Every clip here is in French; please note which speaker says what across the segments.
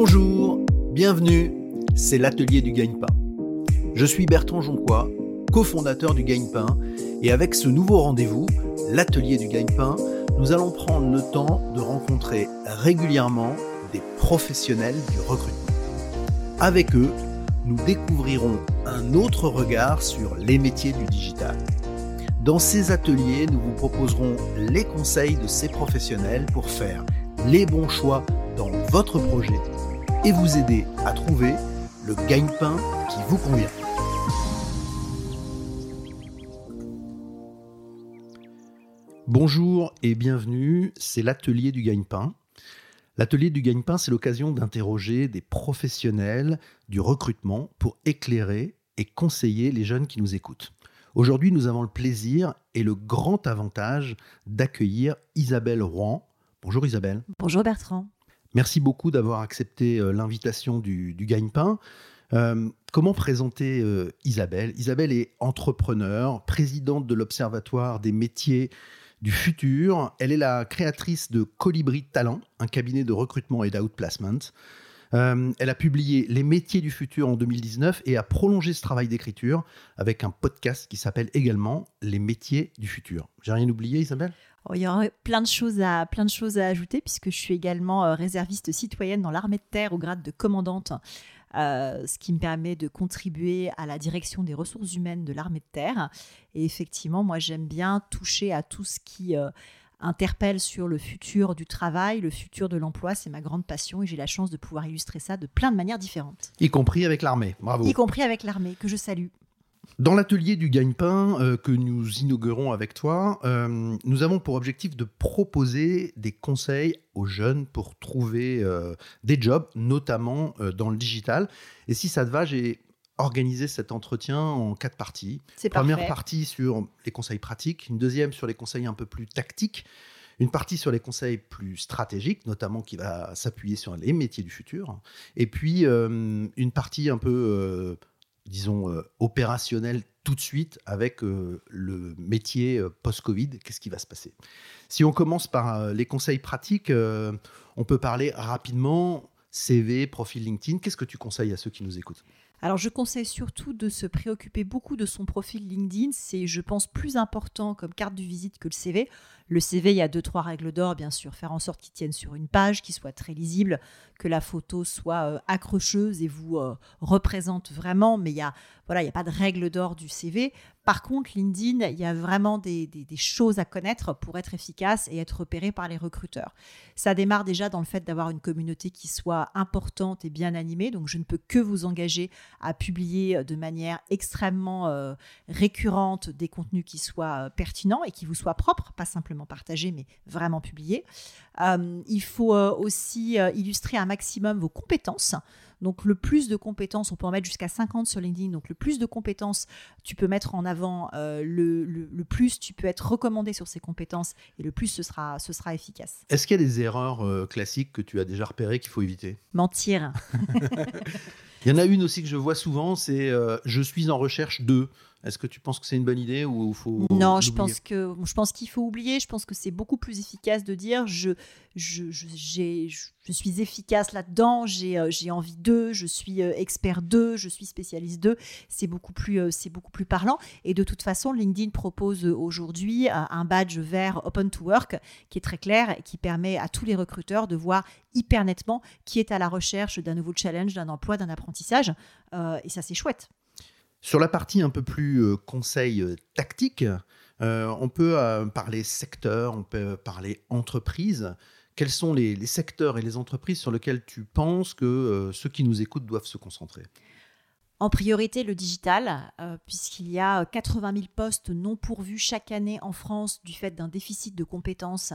Speaker 1: Bonjour, bienvenue, c'est l'atelier du gagne-pain. Je suis Bertrand Jonquois, cofondateur du gagne-pain, et avec ce nouveau rendez-vous, l'atelier du gagne-pain, nous allons prendre le temps de rencontrer régulièrement des professionnels du recrutement. Avec eux, nous découvrirons un autre regard sur les métiers du digital. Dans ces ateliers, nous vous proposerons les conseils de ces professionnels pour faire les bons choix dans votre projet et vous aider à trouver le gagne-pain qui vous convient. Bonjour et bienvenue, c'est l'atelier du gagne-pain. L'atelier du gagne-pain, c'est l'occasion d'interroger des professionnels du recrutement pour éclairer et conseiller les jeunes qui nous écoutent. Aujourd'hui, nous avons le plaisir et le grand avantage d'accueillir Isabelle Rouen. Bonjour Isabelle.
Speaker 2: Bonjour Bertrand.
Speaker 1: Merci beaucoup d'avoir accepté euh, l'invitation du, Gagne-Pain. Euh, comment présenter euh, Isabelle? Isabelle est entrepreneur, présidente de l'Observatoire des métiers du futur. Elle est la créatrice de Colibri Talent, un cabinet de recrutement et d'outplacement. Euh, elle a publié Les métiers du futur en 2019 et a prolongé ce travail d'écriture avec un podcast qui s'appelle également Les métiers du futur. J'ai rien oublié, Isabelle?
Speaker 2: Oh, il y aurait plein de choses à plein de choses à ajouter puisque je suis également euh, réserviste citoyenne dans l'armée de terre au grade de commandante. Euh, ce qui me permet de contribuer à la direction des ressources humaines de l'armée de terre. Et effectivement, moi, j'aime bien toucher à tout ce qui interpelle sur le futur du travail, le futur de l'emploi. C'est ma grande passion et j'ai la chance de pouvoir illustrer ça de plein de manières différentes.
Speaker 1: Y compris avec l'armée. Bravo.
Speaker 2: Y compris avec l'armée, que je salue.
Speaker 1: Dans l'atelier du gagne-pain euh, que nous inaugurons avec toi, euh, nous avons pour objectif de proposer des conseils aux jeunes pour trouver euh, des jobs, notamment dans le digital. Et si ça te va, j'ai organiser cet entretien en quatre parties. Première partie sur les conseils pratiques, une deuxième sur les conseils un peu plus tactiques, une partie sur les conseils plus stratégiques, notamment qui va s'appuyer sur les métiers du futur, et puis euh, une partie un peu, euh, disons, euh, opérationnelle tout de suite avec le métier post-Covid, qu'est-ce qui va se passer. Si on commence par les conseils pratiques, on peut parler rapidement CV, profil LinkedIn. Qu'est-ce que tu conseilles à ceux qui nous écoutent?
Speaker 2: Alors, je conseille surtout de se préoccuper beaucoup de son profil LinkedIn. C'est, je pense, plus important comme carte de visite que le CV. Le CV, il y a deux, trois règles d'or, bien sûr. Faire en sorte qu'il tienne sur une page, qu'il soit très lisible, que la photo soit euh, accrocheuse et vous euh, représente vraiment. Mais il y a, voilà, a pas de règle d'or du CV. Par contre, LinkedIn, il y a vraiment des, choses à connaître pour être efficace et être repéré par les recruteurs. Ça démarre déjà dans le fait d'avoir une communauté qui soit importante et bien animée. Donc, je ne peux que vous engager à publier de manière extrêmement euh, récurrente des contenus qui soient pertinents et qui vous soient propres, pas simplement partager, mais vraiment publier. Euh, il faut euh, aussi euh, illustrer un maximum vos compétences. Donc le plus de compétences, on peut en mettre jusqu'à 50 sur LinkedIn. Donc le plus de compétences, tu peux mettre en avant, le, plus tu peux être recommandé sur ces compétences et le plus ce sera, ce sera efficace.
Speaker 1: Est-ce qu'il y a des erreurs classiques que tu as déjà repérées qu'il faut éviter?
Speaker 2: Mentir.
Speaker 1: Il y en a une aussi que je vois souvent, c'est je suis en recherche de. Est-ce que tu penses que c'est une bonne idée ou faut
Speaker 2: Non, je pense que je pense qu'il faut oublier. Je pense que c'est beaucoup plus efficace de dire je je, je, je suis efficace là-dedans, j'ai euh, j'ai envie d'eux, je suis euh, expert d'eux, je suis spécialiste d'eux. C'est beaucoup plus euh, c'est beaucoup plus parlant. Et de toute façon, LinkedIn propose aujourd'hui un badge vert Open to Work qui est très clair et qui permet à tous les recruteurs de voir hyper nettement qui est à la recherche d'un nouveau challenge, d'un emploi, d'un apprentissage. et ça, c'est chouette.
Speaker 1: Sur la partie un peu plus euh, conseil euh, tactique, euh, on peut parler secteur, on peut parler entreprise. Quels sont les, secteurs et les entreprises sur lesquels tu penses que ceux qui nous écoutent doivent se concentrer?
Speaker 2: En priorité, le digital, puisqu'il y a 80 000 postes non pourvus chaque année en France du fait d'un déficit de compétences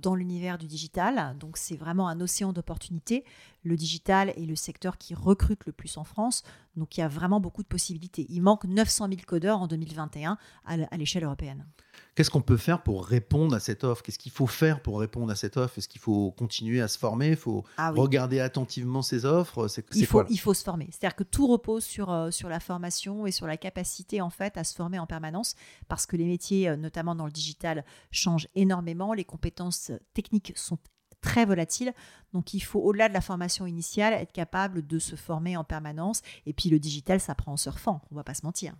Speaker 2: dans l'univers du digital. Donc c'est vraiment un océan d'opportunités. Le digital est le secteur qui recrute le plus en France. Donc il y a vraiment beaucoup de possibilités. Il manque 900 000 codeurs en 2021 à l'échelle européenne.
Speaker 1: Qu'est-ce qu'on peut faire pour répondre à cette offre? Qu'est-ce qu'il faut faire pour répondre à cette offre? Est-ce qu'il faut continuer à se former? Il faut ah regarder attentivement ces offres?
Speaker 2: Il, faut, il faut se former. C'est-à-dire que tout repose sur, euh, sur la formation et sur la capacité en fait à se former en permanence parce que les métiers, euh, notamment dans le digital, changent énormément. Les compétences techniques sont très volatiles. Donc il faut, au-delà de la formation initiale, être capable de se former en permanence. Et puis le digital, ça prend en surfant, on va pas se mentir.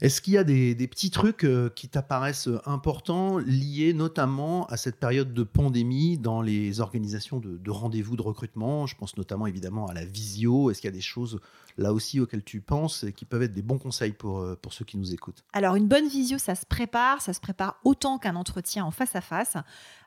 Speaker 1: Est-ce qu'il y a des, petits trucs euh, qui t'apparaissent importants, liés notamment à cette période de pandémie dans les organisations de rendez-vous de recrutement? Je pense notamment évidemment à la visio. Est-ce qu'il y a des choses là aussi auxquels tu penses et qui peuvent être des bons conseils pour, euh, pour ceux qui nous écoutent
Speaker 2: Alors, une bonne visio, ça se prépare, ça se prépare autant qu'un entretien en face à face.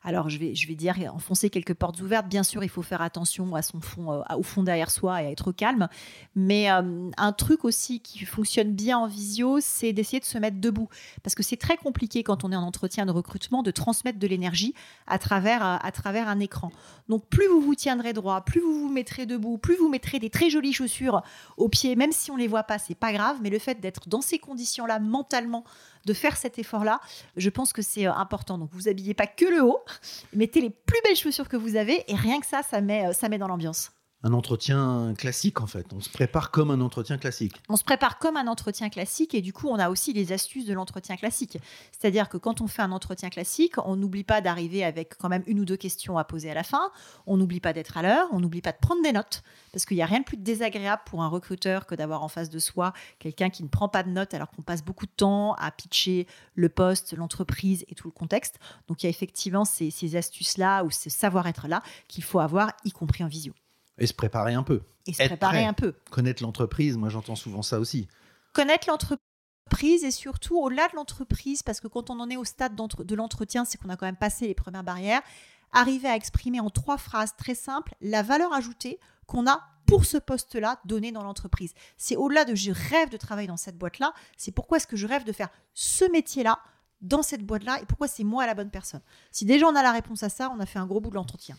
Speaker 2: Alors, je vais, je vais dire, enfoncer quelques portes ouvertes. Bien sûr, il faut faire attention à son fond, euh, au fond derrière soi et à être calme. Mais euh, un truc aussi qui fonctionne bien en visio, c'est d'essayer de se mettre debout. Parce que c'est très compliqué quand on est en entretien de recrutement de transmettre de l'énergie à travers, à travers un écran. Donc, plus vous vous tiendrez droit, plus vous vous mettrez debout, plus vous mettrez des très jolies chaussures au pied, même si on les voit pas, c'est pas grave, mais le fait d'être dans ces conditions-là mentalement, de faire cet effort-là, je pense que c'est euh, important. Donc vous habillez pas que le haut, mettez les plus belles chaussures que vous avez et rien que ça, ça met, euh, ça met dans l'ambiance
Speaker 1: un entretien classique en fait. On se prépare comme un entretien classique.
Speaker 2: On se prépare comme un entretien classique et du coup on a aussi les astuces de l'entretien classique. C'est-à-dire que quand on fait un entretien classique, on n'oublie pas d'arriver avec quand même une ou deux questions à poser à la fin. On n'oublie pas d'être à l'heure, on n'oublie pas de prendre des notes parce qu'il n'y a rien de plus désagréable pour un recruteur que d'avoir en face de soi quelqu'un qui ne prend pas de notes alors qu'on passe beaucoup de temps à pitcher le poste, l'entreprise et tout le contexte. Donc il y a effectivement ces, ces astuces-là ou ce savoir-être là qu'il faut avoir, y compris en visio.
Speaker 1: Et se préparer un peu.
Speaker 2: Et se préparer un peu.
Speaker 1: Connaître l'entreprise, moi j'entends souvent ça aussi.
Speaker 2: Connaître l'entreprise et surtout au-delà de l'entreprise, parce que quand on en est au stade de l'entretien, c'est qu'on a quand même passé les premières barrières, arriver à exprimer en trois phrases très simples la valeur ajoutée qu'on a pour ce poste-là donné dans l'entreprise. C'est au-delà de je rêve de travailler dans cette boîte-là, c'est pourquoi est-ce que je rêve de faire ce métier-là dans cette boîte-là et pourquoi c'est moi la bonne personne. Si déjà on a la réponse à ça, on a fait un gros bout de l'entretien.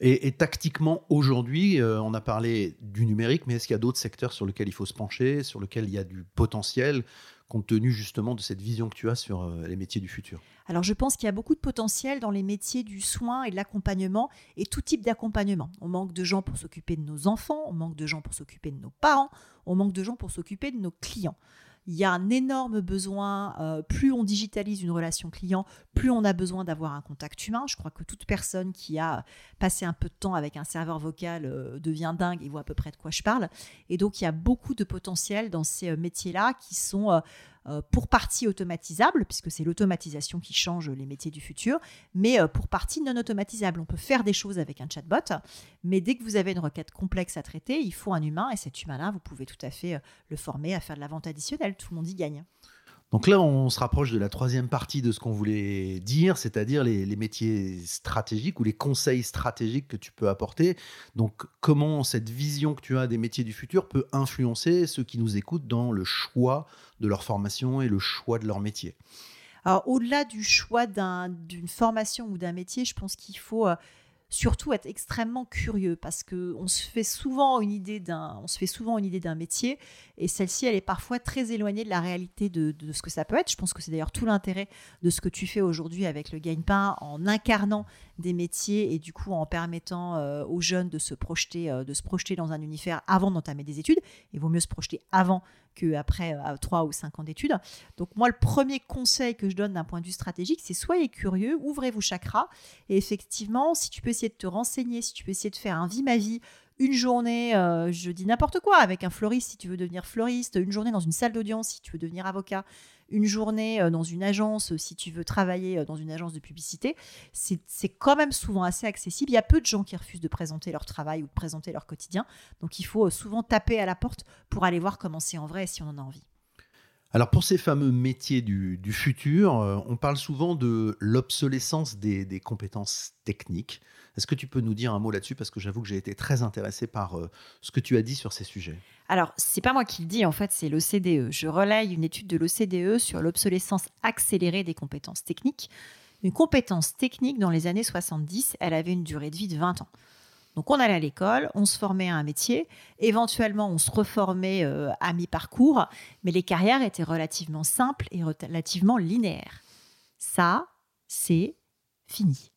Speaker 1: Et, tactiquement, aujourd'hui, euh, on a parlé du numérique, mais est-ce qu'il y a d'autres secteurs sur lesquels il faut se pencher, sur lesquels il y a du potentiel, compte tenu justement de cette vision que tu as sur euh, les métiers du futur?
Speaker 2: Alors, je pense qu'il y a beaucoup de potentiel dans les métiers du soin et de l'accompagnement, et tout type d'accompagnement. On manque de gens pour s'occuper de nos enfants, on manque de gens pour s'occuper de nos parents, on manque de gens pour s'occuper de nos clients il y a un énorme besoin, euh, plus on digitalise une relation client, plus on a besoin d'avoir un contact humain. Je crois que toute personne qui a passé un peu de temps avec un serveur vocal euh, devient dingue et voit à peu près de quoi je parle. Et donc il y a beaucoup de potentiel dans ces euh, métiers-là qui sont pour partie automatisable, puisque c'est l'automatisation qui change les métiers du futur, mais euh, pour partie non automatisable. On peut faire des choses avec un chatbot, mais dès que vous avez une requête complexe à traiter, il faut un humain, et cet humain-là, vous pouvez tout à fait euh, le former à faire de la vente additionnelle. Tout le monde y gagne.
Speaker 1: Donc là, on se rapproche de la troisième partie de ce qu'on voulait dire, c'est-à-dire les, métiers stratégiques ou les conseils stratégiques que tu peux apporter. Donc comment cette vision que tu as des métiers du futur peut influencer ceux qui nous écoutent dans le choix de leur formation et le choix de leur métier?
Speaker 2: Alors au-delà du choix d'une formation ou d'un métier, je pense qu'il faut... Euh, surtout être extrêmement curieux parce que on se fait souvent une idée d'un on se fait souvent une idée d'un métier et celle-ci elle est parfois très éloignée de la réalité de, ce que ça peut être. Je pense que c'est d'ailleurs tout l'intérêt de ce que tu fais aujourd'hui avec le gagne-pain en incarnant des métiers et du coup en permettant euh, aux jeunes de se projeter euh, de se projeter dans un univers avant d'entamer des études. Il vaut mieux se projeter avant qu'après euh, trois ou cinq ans d'études. Donc moi, le premier conseil que je donne d'un point de vue stratégique, c'est soyez curieux, ouvrez vos chakras. Et effectivement, si tu peux essayer de te renseigner, si tu peux essayer de faire un vie ma vie, une journée, euh, je dis n'importe quoi, avec un fleuriste si tu veux devenir fleuriste, une journée dans une salle d'audience si tu veux devenir avocat, une journée euh, dans une agence euh, si tu veux travailler dans une agence de publicité, c'est quand même souvent assez accessible. Il y a peu de gens qui refusent de présenter leur travail ou de présenter leur quotidien, donc il faut souvent taper à la porte pour aller voir comment c'est en vrai si on en a envie.
Speaker 1: Alors pour ces fameux métiers du, futur, on parle souvent de l'obsolescence des compétences techniques. Est-ce que tu peux nous dire un mot là-dessus? Parce que j'avoue que j'ai été très intéressé par euh, ce que tu as dit sur ces sujets.
Speaker 2: Alors, c'est pas moi qui le dis, en fait, c'est l'OCDE. Je relaye une étude de l'OCDE sur l'obsolescence accélérée des compétences techniques. Une compétence technique, dans les années 70, elle avait une durée de vie de 20 ans. Donc, on allait à l'école, on se formait à un métier, éventuellement, on se reformait euh, à mi-parcours, mais les carrières étaient relativement simples et relativement linéaires. Ça, c'est fini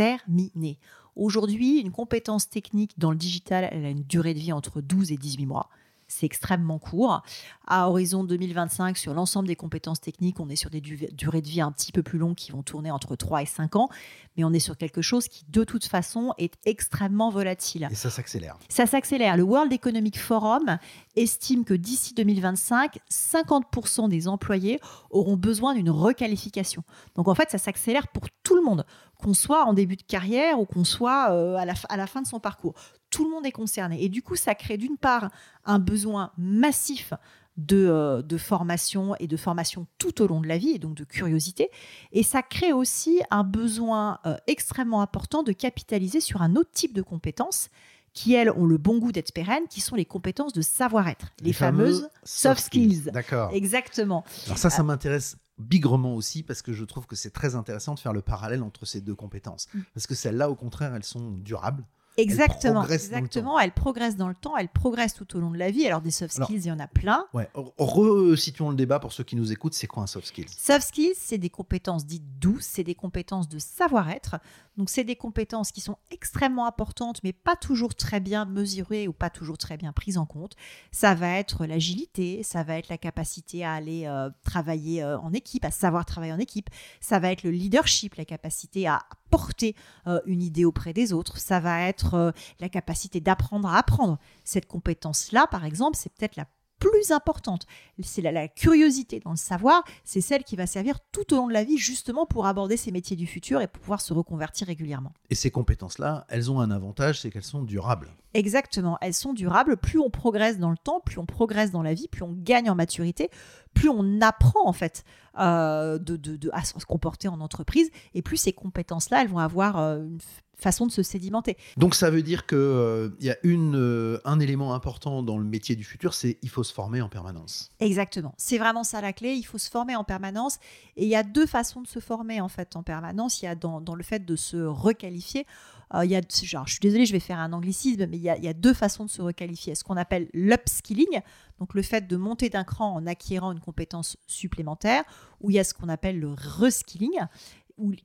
Speaker 2: terminé. Aujourd'hui, une compétence technique dans le digital, elle a une durée de vie entre 12 et 18 mois. C'est extrêmement court. À horizon 2025, sur l'ensemble des compétences techniques, on est sur des durées de vie un petit peu plus longues qui vont tourner entre 3 et 5 ans, mais on est sur quelque chose qui, de toute façon, est extrêmement volatile.
Speaker 1: Et ça s'accélère.
Speaker 2: Ça s'accélère. Le World Economic Forum estime que d'ici 2025, 50% des employés auront besoin d'une requalification. Donc en fait, ça s'accélère pour tout le monde, qu'on soit en début de carrière ou qu'on soit euh, à, la, à la fin de son parcours. Tout le monde est concerné. Et du coup, ça crée d'une part un besoin massif de, euh, de, formation et de formation tout au long de la vie, et donc de curiosité. Et ça crée aussi un besoin euh, extrêmement important de capitaliser sur un autre type de compétences qui, elles, ont le bon goût d'être pérennes, qui sont les compétences de savoir-être, les, fameuses soft skills.
Speaker 1: D'accord.
Speaker 2: Exactement.
Speaker 1: Alors ça, ça m'intéresse bigrement aussi parce que je trouve que c'est très intéressant de faire le parallèle entre ces deux compétences. Mm. Parce que celles-là, au contraire, elles sont durables.
Speaker 2: Exactement, elle exactement. Elle progresse dans le temps, elle progresse tout au long de la vie. Alors des soft skills, il y en a plein.
Speaker 1: Ouais. Resituons le débat pour ceux qui nous écoutent. C'est quoi un soft skills
Speaker 2: Soft skills, c'est des compétences dites douces, c'est des compétences de savoir-être. Donc c'est des compétences qui sont extrêmement importantes, mais pas toujours très bien mesurées ou pas toujours très bien prises en compte. Ça va être l'agilité, ça va être la capacité à aller euh, travailler euh, en équipe, à savoir travailler en équipe. Ça va être le leadership, la capacité à porter euh, une idée auprès des autres. Ça va être la capacité d'apprendre à apprendre. Cette compétence-là, par exemple, c'est peut-être la plus importante. C'est la, curiosité dans le savoir, c'est celle qui va servir tout au long de la vie justement pour aborder ces métiers du futur et pour pouvoir se reconvertir régulièrement.
Speaker 1: Et ces compétences-là, elles ont un avantage, c'est qu'elles sont durables.
Speaker 2: Exactement, elles sont durables. Plus on progresse dans le temps, plus on progresse dans la vie, plus on gagne en maturité, plus on apprend en fait euh, de, à se comporter en entreprise, et plus ces compétences-là, elles vont avoir euh, une façon de se sédimenter.
Speaker 1: Donc ça veut dire qu'il euh, y a une, euh, un élément important dans le métier du futur, c'est il faut se former en permanence.
Speaker 2: Exactement, c'est vraiment ça la clé, il faut se former en permanence. Et il y a deux façons de se former en fait en permanence. Il y a dans, dans le fait de se requalifier. Euh, il y a, genre, je suis désolée, je vais faire un anglicisme, mais il y a, il y a deux façons de se requalifier. Ce qu'on appelle l'upskilling, donc le fait de monter d'un cran en acquérant une compétence supplémentaire, ou il y a ce qu'on appelle le reskilling,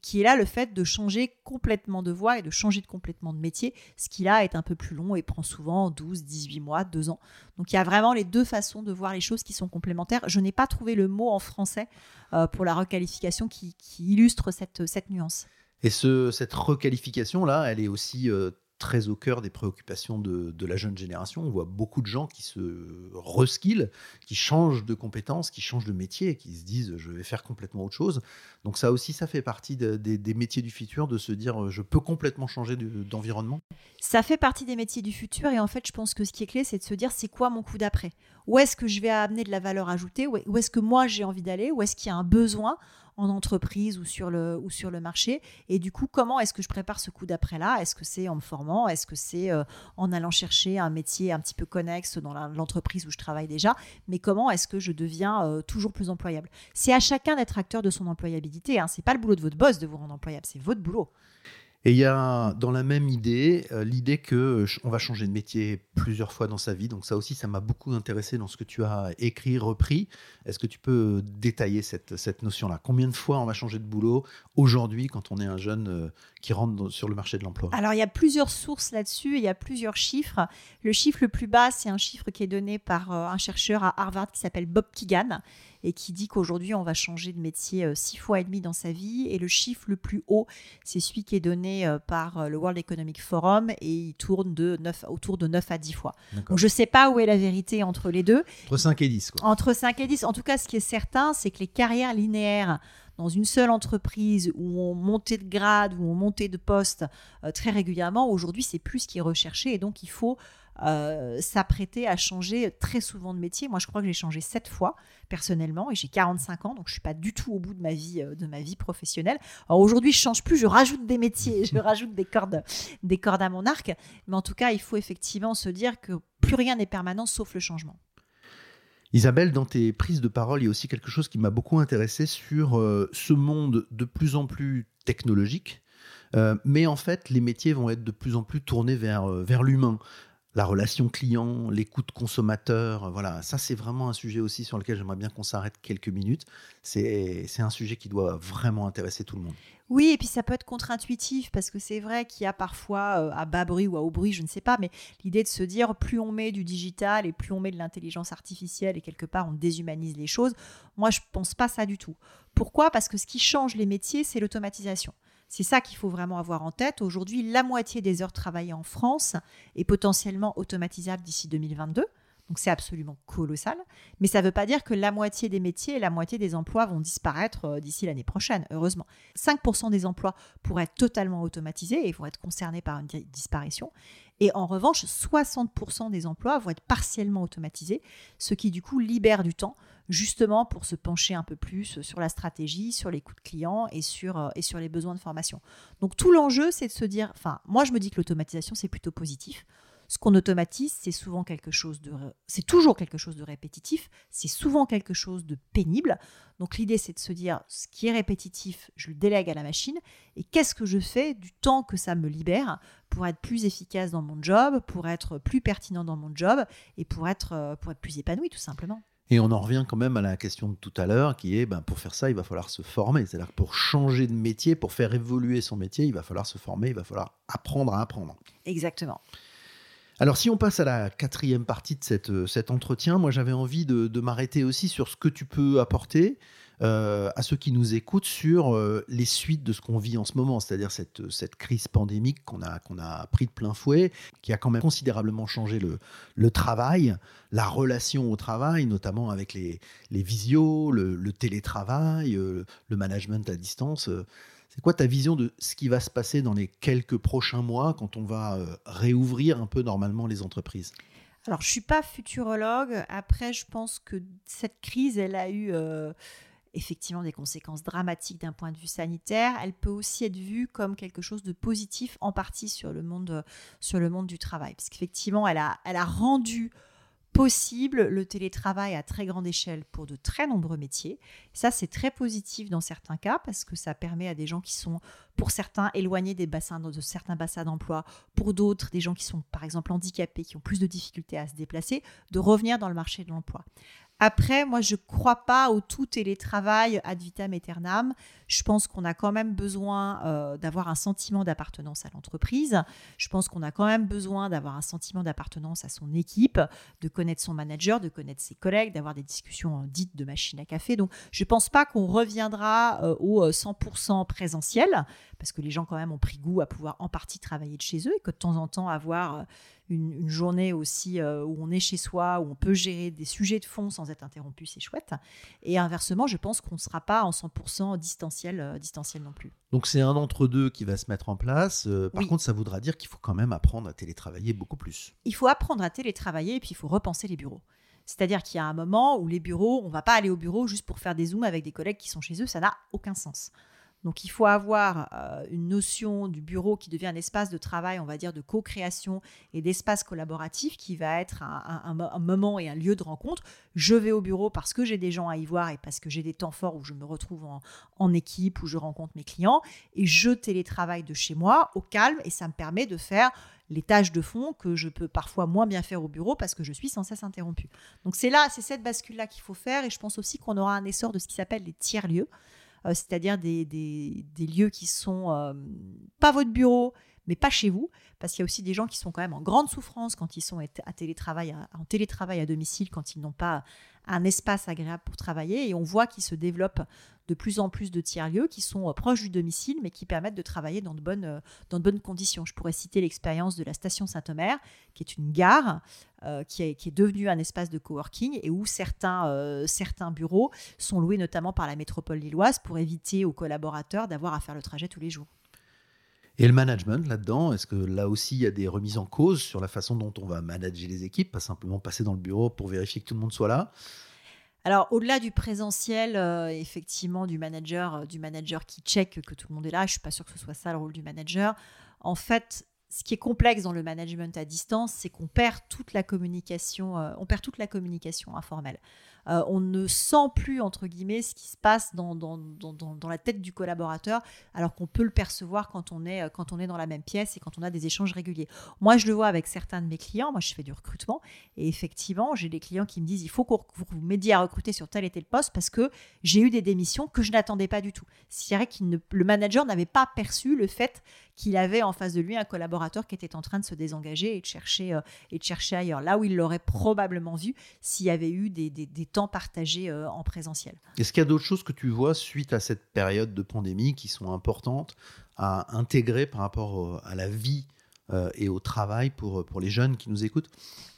Speaker 2: qui est là le fait de changer complètement de voie et de changer complètement de métier, ce qui là est un peu plus long et prend souvent 12, 18 mois, 2 ans. Donc il y a vraiment les deux façons de voir les choses qui sont complémentaires. Je n'ai pas trouvé le mot en français euh, pour la requalification qui, illustre cette, nuance.
Speaker 1: Et ce, cette requalification-là, elle est aussi euh, très au cœur des préoccupations de, la jeune génération. On voit beaucoup de gens qui se reskillent, qui changent de compétences, qui changent de métier, qui se disent je vais faire complètement autre chose. Donc ça aussi, ça fait partie des métiers du futur, de se dire je peux complètement changer d'environnement.
Speaker 2: ça fait partie des métiers du futur et en fait, je pense que ce qui est clé, c'est de se dire c'est quoi mon coup d'après? Où est-ce que je vais amener de la valeur ajoutée? Où est-ce que moi j'ai envie d'aller? Où est-ce qu'il y a un besoin? En entreprise ou sur le, ou sur le marché. Et du coup, comment est-ce que je prépare ce coup d'après-là? Est-ce que c'est en me formant? Est-ce que c'est euh, en allant chercher un métier un petit peu connexe dans l'entreprise où je travaille déjà? Mais comment est-ce que je deviens euh, toujours plus employable? C'est à chacun d'être acteur de son employabilité. Hein. C'est pas le boulot de votre boss de vous rendre employable, c'est votre boulot.
Speaker 1: Et il y a dans la même idée euh, l'idée que on va changer de métier plusieurs fois dans sa vie. Donc ça aussi, ça m'a beaucoup intéressé dans ce que tu as écrit, repris. Est-ce que tu peux détailler cette, cette notion-là? Combien de fois on va changer de boulot aujourd'hui quand on est un jeune euh, qui rentre sur le marché de l'emploi?
Speaker 2: Alors il y a plusieurs sources là-dessus, il y a plusieurs chiffres. Le chiffre le plus bas, c'est un chiffre qui est donné par euh, un chercheur à Harvard qui s'appelle Bob Keegan et qui dit qu'aujourd'hui, on va changer de métier euh, six fois et demi dans sa vie. Et le chiffre le plus haut, c'est celui qui est donné euh, par euh, le World Economic Forum et il tourne de 9, autour de 9 à 10 fois. Donc je ne sais pas où est la vérité entre les deux.
Speaker 1: Entre 5 et 10. Quoi.
Speaker 2: Entre 5 et 10. En tout cas, ce qui est certain, c'est que les carrières linéaires dans une seule entreprise où on montait de grade, où on montait de poste très régulièrement, aujourd'hui, c'est plus ce qui est recherché. Et donc, il faut euh, s'apprêter à changer très souvent de métier. Moi, je crois que j'ai changé sept fois personnellement et j'ai 45 ans, donc je suis pas du tout au bout de ma vie, euh, de ma vie professionnelle. Alors aujourd'hui, je change plus, je rajoute des métiers, je rajoute des cordes, des cordes à mon arc. Mais en tout cas, il faut effectivement se dire que plus rien n'est permanent sauf le changement.
Speaker 1: Isabelle, dans tes prises de parole, il y a aussi quelque chose qui m'a beaucoup intéressé sur euh, ce monde de plus en plus technologique. mais en fait, les métiers vont être de plus en plus tournés vers, vers l'humain la relation client, l'écoute consommateur, voilà, ça c'est vraiment un sujet aussi sur lequel j'aimerais bien qu'on s'arrête quelques minutes. C'est un sujet qui doit vraiment intéresser tout le monde.
Speaker 2: Oui, et puis ça peut être contre-intuitif parce que c'est vrai qu'il y a parfois euh, à bas bruit ou à haut bruit, je ne sais pas, mais l'idée de se dire plus on met du digital et plus on met de l'intelligence artificielle et quelque part on déshumanise les choses, moi je pense pas ça du tout. Pourquoi? Parce que ce qui change les métiers, c'est l'automatisation. C'est ça qu'il faut vraiment avoir en tête. Aujourd'hui, la moitié des heures travaillées en France est potentiellement automatisable d'ici 2022. Donc c'est absolument colossal. Mais ça ne veut pas dire que la moitié des métiers et la moitié des emplois vont disparaître euh, d'ici l'année prochaine, heureusement. 5% des emplois pourraient être totalement automatisés et vont être concernés par une disparition. Et en revanche, 60% des emplois vont être partiellement automatisés, ce qui du coup libère du temps justement pour se pencher un peu plus sur la stratégie, sur les coûts de clients et sur, euh, et sur les besoins de formation. Donc tout l'enjeu, c'est de se dire, enfin, moi je me dis que l'automatisation, c'est plutôt positif. Ce qu'on automatise, c'est souvent quelque chose de, c'est toujours quelque chose de répétitif, c'est souvent quelque chose de pénible. Donc l'idée, c'est de se dire, ce qui est répétitif, je le délègue à la machine, et qu'est-ce que je fais du temps que ça me libère pour être plus efficace dans mon job, pour être plus pertinent dans mon job, et pour être, euh, pour être plus épanoui, tout simplement.
Speaker 1: Et on en revient quand même à la question de tout à l'heure, qui est, ben, pour faire ça, il va falloir se former. C'est-à-dire que pour changer de métier, pour faire évoluer son métier, il va falloir se former, il va falloir apprendre à apprendre.
Speaker 2: Exactement.
Speaker 1: Alors si on passe à la quatrième partie de euh, cet entretien, moi j'avais envie de, m'arrêter aussi sur ce que tu peux apporter euh, à ceux qui nous écoutent sur euh, les suites de ce qu'on vit en ce moment, c'est-à-dire cette, crise pandémique qu'on a, qu'on a pris de plein fouet, qui a quand même considérablement changé le, travail, la relation au travail, notamment avec les, visios, le, télétravail, le management à distance. C'est quoi ta vision de ce qui va se passer dans les quelques prochains mois quand on va euh, réouvrir un peu normalement les entreprises?
Speaker 2: Alors, je ne suis pas futurologue. Après, je pense que cette crise, elle a eu euh, effectivement des conséquences dramatiques d'un point de vue sanitaire. Elle peut aussi être vue comme quelque chose de positif, en partie sur le monde, sur le monde du travail. Parce qu'effectivement, elle a, elle a rendu possible le télétravail à très grande échelle pour de très nombreux métiers. Ça, c'est très positif dans certains cas parce que ça permet à des gens qui sont, pour certains, éloignés des bassins, de certains bassins d'emploi, pour d'autres, des gens qui sont, par exemple, handicapés, qui ont plus de difficultés à se déplacer, de revenir dans le marché de l'emploi. Après, moi, je ne crois pas au tout télétravail ad vitam aeternam. Je pense qu'on a quand même besoin euh, d'avoir un sentiment d'appartenance à l'entreprise. Je pense qu'on a quand même besoin d'avoir un sentiment d'appartenance à son équipe, de connaître son manager, de connaître ses collègues, d'avoir des discussions euh, dites de machine à café. Donc, je ne pense pas qu'on reviendra euh, au 100% présentiel, parce que les gens quand même ont pris goût à pouvoir en partie travailler de chez eux et que de temps en temps avoir une, journée aussi euh, où on est chez soi, où on peut gérer des sujets de fond sans être interrompu, c'est chouette. Et inversement, je pense qu'on ne sera pas en 100% distanciel, euh, distanciel non plus.
Speaker 1: Donc c'est un entre-deux qui va se mettre en place. Euh, par contre, ça voudra dire qu'il faut quand même apprendre à télétravailler beaucoup plus.
Speaker 2: Il faut apprendre à télétravailler et puis il faut repenser les bureaux. C'est-à-dire qu'il y a un moment où les bureaux, on ne va pas aller au bureau juste pour faire des zooms avec des collègues qui sont chez eux, ça n'a aucun sens. Donc il faut avoir euh, une notion du bureau qui devient un espace de travail, on va dire, de co-création et d'espace collaboratif qui va être un, moment et un lieu de rencontre. Je vais au bureau parce que j'ai des gens à y voir et parce que j'ai des temps forts où je me retrouve en, équipe, où je rencontre mes clients. Et je télétravaille de chez moi au calme et ça me permet de faire les tâches de fond que je peux parfois moins bien faire au bureau parce que je suis sans cesse interrompue. Donc c'est là, c'est cette bascule-là qu'il faut faire et je pense aussi qu'on aura un essor de ce qui s'appelle les tiers-lieux. Euh, c'est-à-dire des, lieux qui sont euh, pas votre bureau, mais pas chez vous, parce qu'il y a aussi des gens qui sont quand même en grande souffrance quand ils sont à télétravail, en télétravail à domicile, quand ils n'ont pas un espace agréable pour travailler. Et on voit qu'il se développe de plus en plus de tiers-lieux qui sont euh, proches du domicile, mais qui permettent de travailler dans de bonnes, euh, dans de bonnes conditions. Je pourrais citer l'expérience de la station Saint-Omer, qui est une gare euh, qui, est, qui, est, devenue un espace de coworking et où certains, certains bureaux sont loués notamment par la métropole lilloise pour éviter aux collaborateurs d'avoir à faire le trajet tous les jours.
Speaker 1: Et le management là-dedans, est-ce que là aussi il y a des remises en cause sur la façon dont on va manager les équipes, pas simplement passer dans le bureau pour vérifier que tout le monde soit là?
Speaker 2: Alors, au-delà du présentiel, euh, effectivement, du manager, euh, du manager qui check que tout le monde est là, je ne suis pas sûre que ce soit ça le rôle du manager. En fait, ce qui est complexe dans le management à distance, c'est qu'on perd toute la communication, euh, on perd toute la communication informelle. Euh, on ne sent plus, entre guillemets, ce qui se passe dans, dans, dans, la tête du collaborateur, alors qu'on peut le percevoir quand on, est, quand on est dans la même pièce et quand on a des échanges réguliers. Moi, je le vois avec certains de mes clients. Moi, je fais du recrutement. Et effectivement, j'ai des clients qui me disent, il faut que vous m'aidiez à recruter sur tel et tel poste parce que j'ai eu des démissions que je n'attendais pas du tout. C'est vrai que le manager n'avait pas perçu le fait qu'il avait en face de lui un collaborateur qui était en train de se désengager et de chercher, euh, et de chercher ailleurs. Là où il l'aurait probablement vu s'il y avait eu des, temps partagés euh, en présentiel.
Speaker 1: Est-ce qu'il y a d'autres choses que tu vois suite à cette période de pandémie qui sont importantes à intégrer par rapport à la vie euh, et au travail pour, pour les jeunes qui nous écoutent?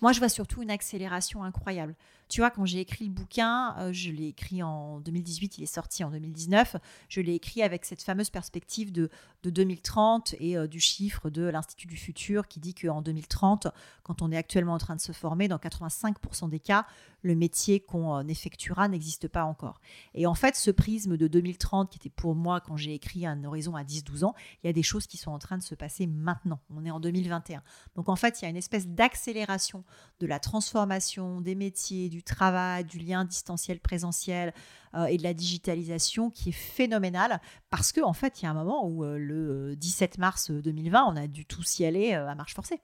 Speaker 2: Moi, je vois surtout une accélération incroyable. Tu vois, quand j'ai écrit le bouquin, euh, je l'ai écrit en 2018, il est sorti en 2019, je l'ai écrit avec cette fameuse perspective de, de 2030 et euh, du chiffre de l'Institut du futur qui dit qu'en 2030, quand on est actuellement en train de se former, dans 85% des cas, le métier qu'on euh, effectuera n'existe pas encore. Et en fait, ce prisme de 2030, qui était pour moi, quand j'ai écrit un horizon à 10-12 ans, il y a des choses qui sont en train de se passer maintenant. On est en 2021. Donc en fait, il y a une espèce d'accélération de la transformation des métiers, du travail, du lien distanciel présentiel euh, et de la digitalisation qui est phénoménale parce qu'en en fait, il y a un moment où euh, le 17 mars 2020, on a dû tous y aller euh, à marche forcée.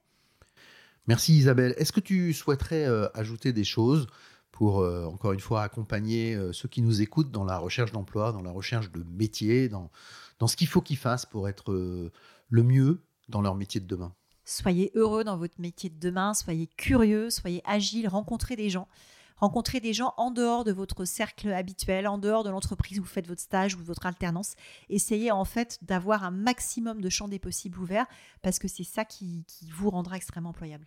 Speaker 1: Merci Isabelle. Est-ce que tu souhaiterais ajouter des choses pour, encore une fois, accompagner ceux qui nous écoutent dans la recherche d'emploi, dans la recherche de métier, dans, dans ce qu'il faut qu'ils fassent pour être le mieux dans leur métier de demain?
Speaker 2: Soyez heureux dans votre métier de demain, soyez curieux, soyez agile, rencontrez des gens. Rencontrez des gens en dehors de votre cercle habituel, en dehors de l'entreprise où vous faites votre stage ou votre alternance. Essayez en fait d'avoir un maximum de champs des possibles ouverts parce que c'est ça qui, vous rendra extrêmement employable.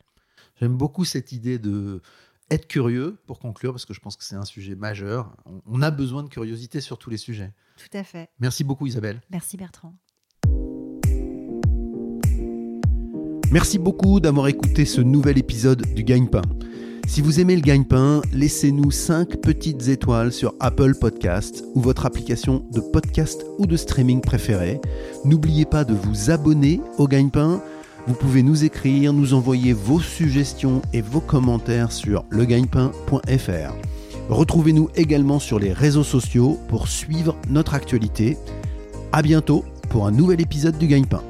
Speaker 1: J'aime beaucoup cette idée de être curieux pour conclure parce que je pense que c'est un sujet majeur. On a besoin de curiosité sur tous les sujets.
Speaker 2: Tout à fait.
Speaker 1: Merci beaucoup Isabelle.
Speaker 2: Merci Bertrand.
Speaker 1: Merci beaucoup d'avoir écouté ce nouvel épisode du Gagne-Pain. Si vous aimez le gagne-pain, laissez-nous 5 petites étoiles sur Apple Podcast ou votre application de podcast ou de streaming préférée. N'oubliez pas de vous abonner au gagne-pain. Vous pouvez nous écrire, nous envoyer vos suggestions et vos commentaires sur legagnepain.fr. Retrouvez-nous également sur les réseaux sociaux pour suivre notre actualité. À bientôt pour un nouvel épisode du gagne-pain.